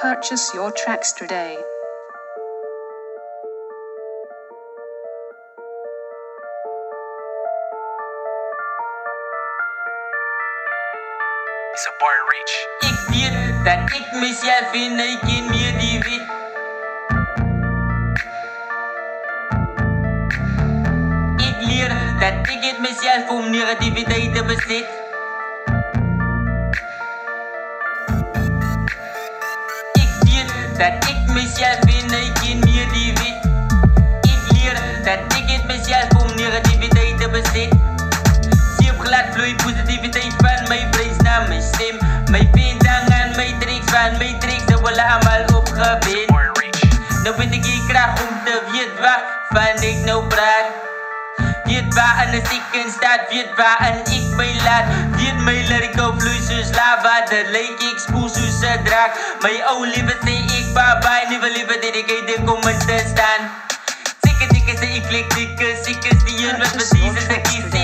Purchase your tracks today. It's a boy reach. Ik weet dat ik mezelf in een keer meer die weet. Ik leer dat ik het mezelf om negativiteit bezit. Dat ik mezelf in een keer meer die weet. Ik leer dat ik het mezelf om negativiteit bezit. Zie op glad vloei positiviteit van mijn brein naar mijn stem. Mijn pindang aan mijn tricks van mijn tricks, ze willen allemaal reach. Nou vind ik hier graag om te weet waar van ik nou praat. Weet waar als ik in staat, weet waar en ik mij laat. Weet my lyrical vloei soos lava, dat lyk ek spoel soos 'n draak. My ou liewe sê ek bye-bye, nuwe liewe dedicated kom in te staan. Seker dikke sê ek flik dikke, seker is die een wat precies is ek kies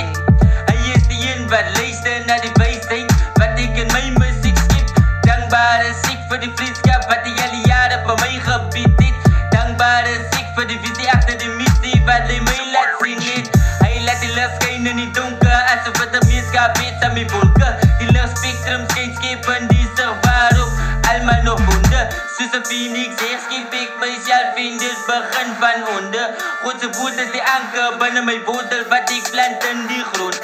grabe sa may vulkan Ilang spectrum skyskapan di sa warog Almal nog honde Soos 'n phoenix herskeep ek myself en dit begin van onder God se woord is die anker binne my wortel wat ek plant in die grond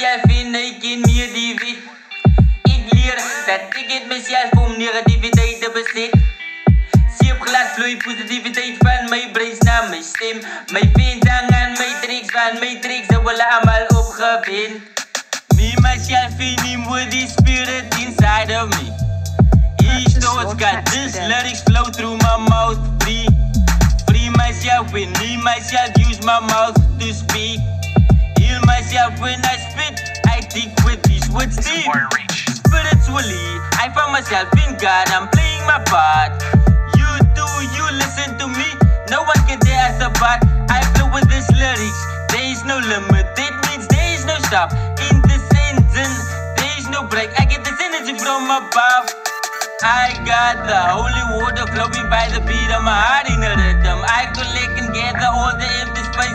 ik in meer die weet. Ik leer dat ik het mezelf om negativiteit te bezit. Zie op glad vloei positiviteit van mijn brein naar mijn stem. Mijn pindang aan mijn tricks van mijn tricks, ze willen allemaal opgebind. Me, myself, in him with the spirit inside of me. Each note's got this lyrics flow through my mouth free. Free myself when me myself use my mouth to speak. Heal myself when I spit. Think with these words deep. Spiritually, I find myself in God. I'm playing my part. You do, you listen to me. No one can tear us apart. I flow with these lyrics. There is no limit. That means there is no stop. In the sentence, there is no break. I get this energy from above. I got the holy water flowing by the beat of my heart in a rhythm. I collect and gather all the empty spaces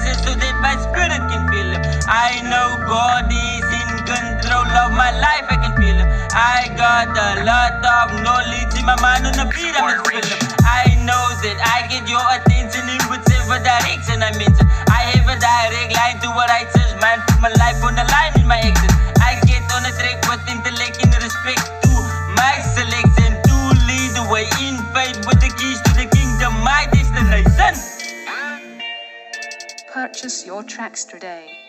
I got a lot of knowledge in my mind on the beat this film. I know that I get your attention in whichever direction I mention. I have a direct line to what I just man, put my life on the line in my actions. I get on a track with intellect in respect to my selection to lead the way in faith with the keys to the kingdom, my destination. Purchase your tracks today.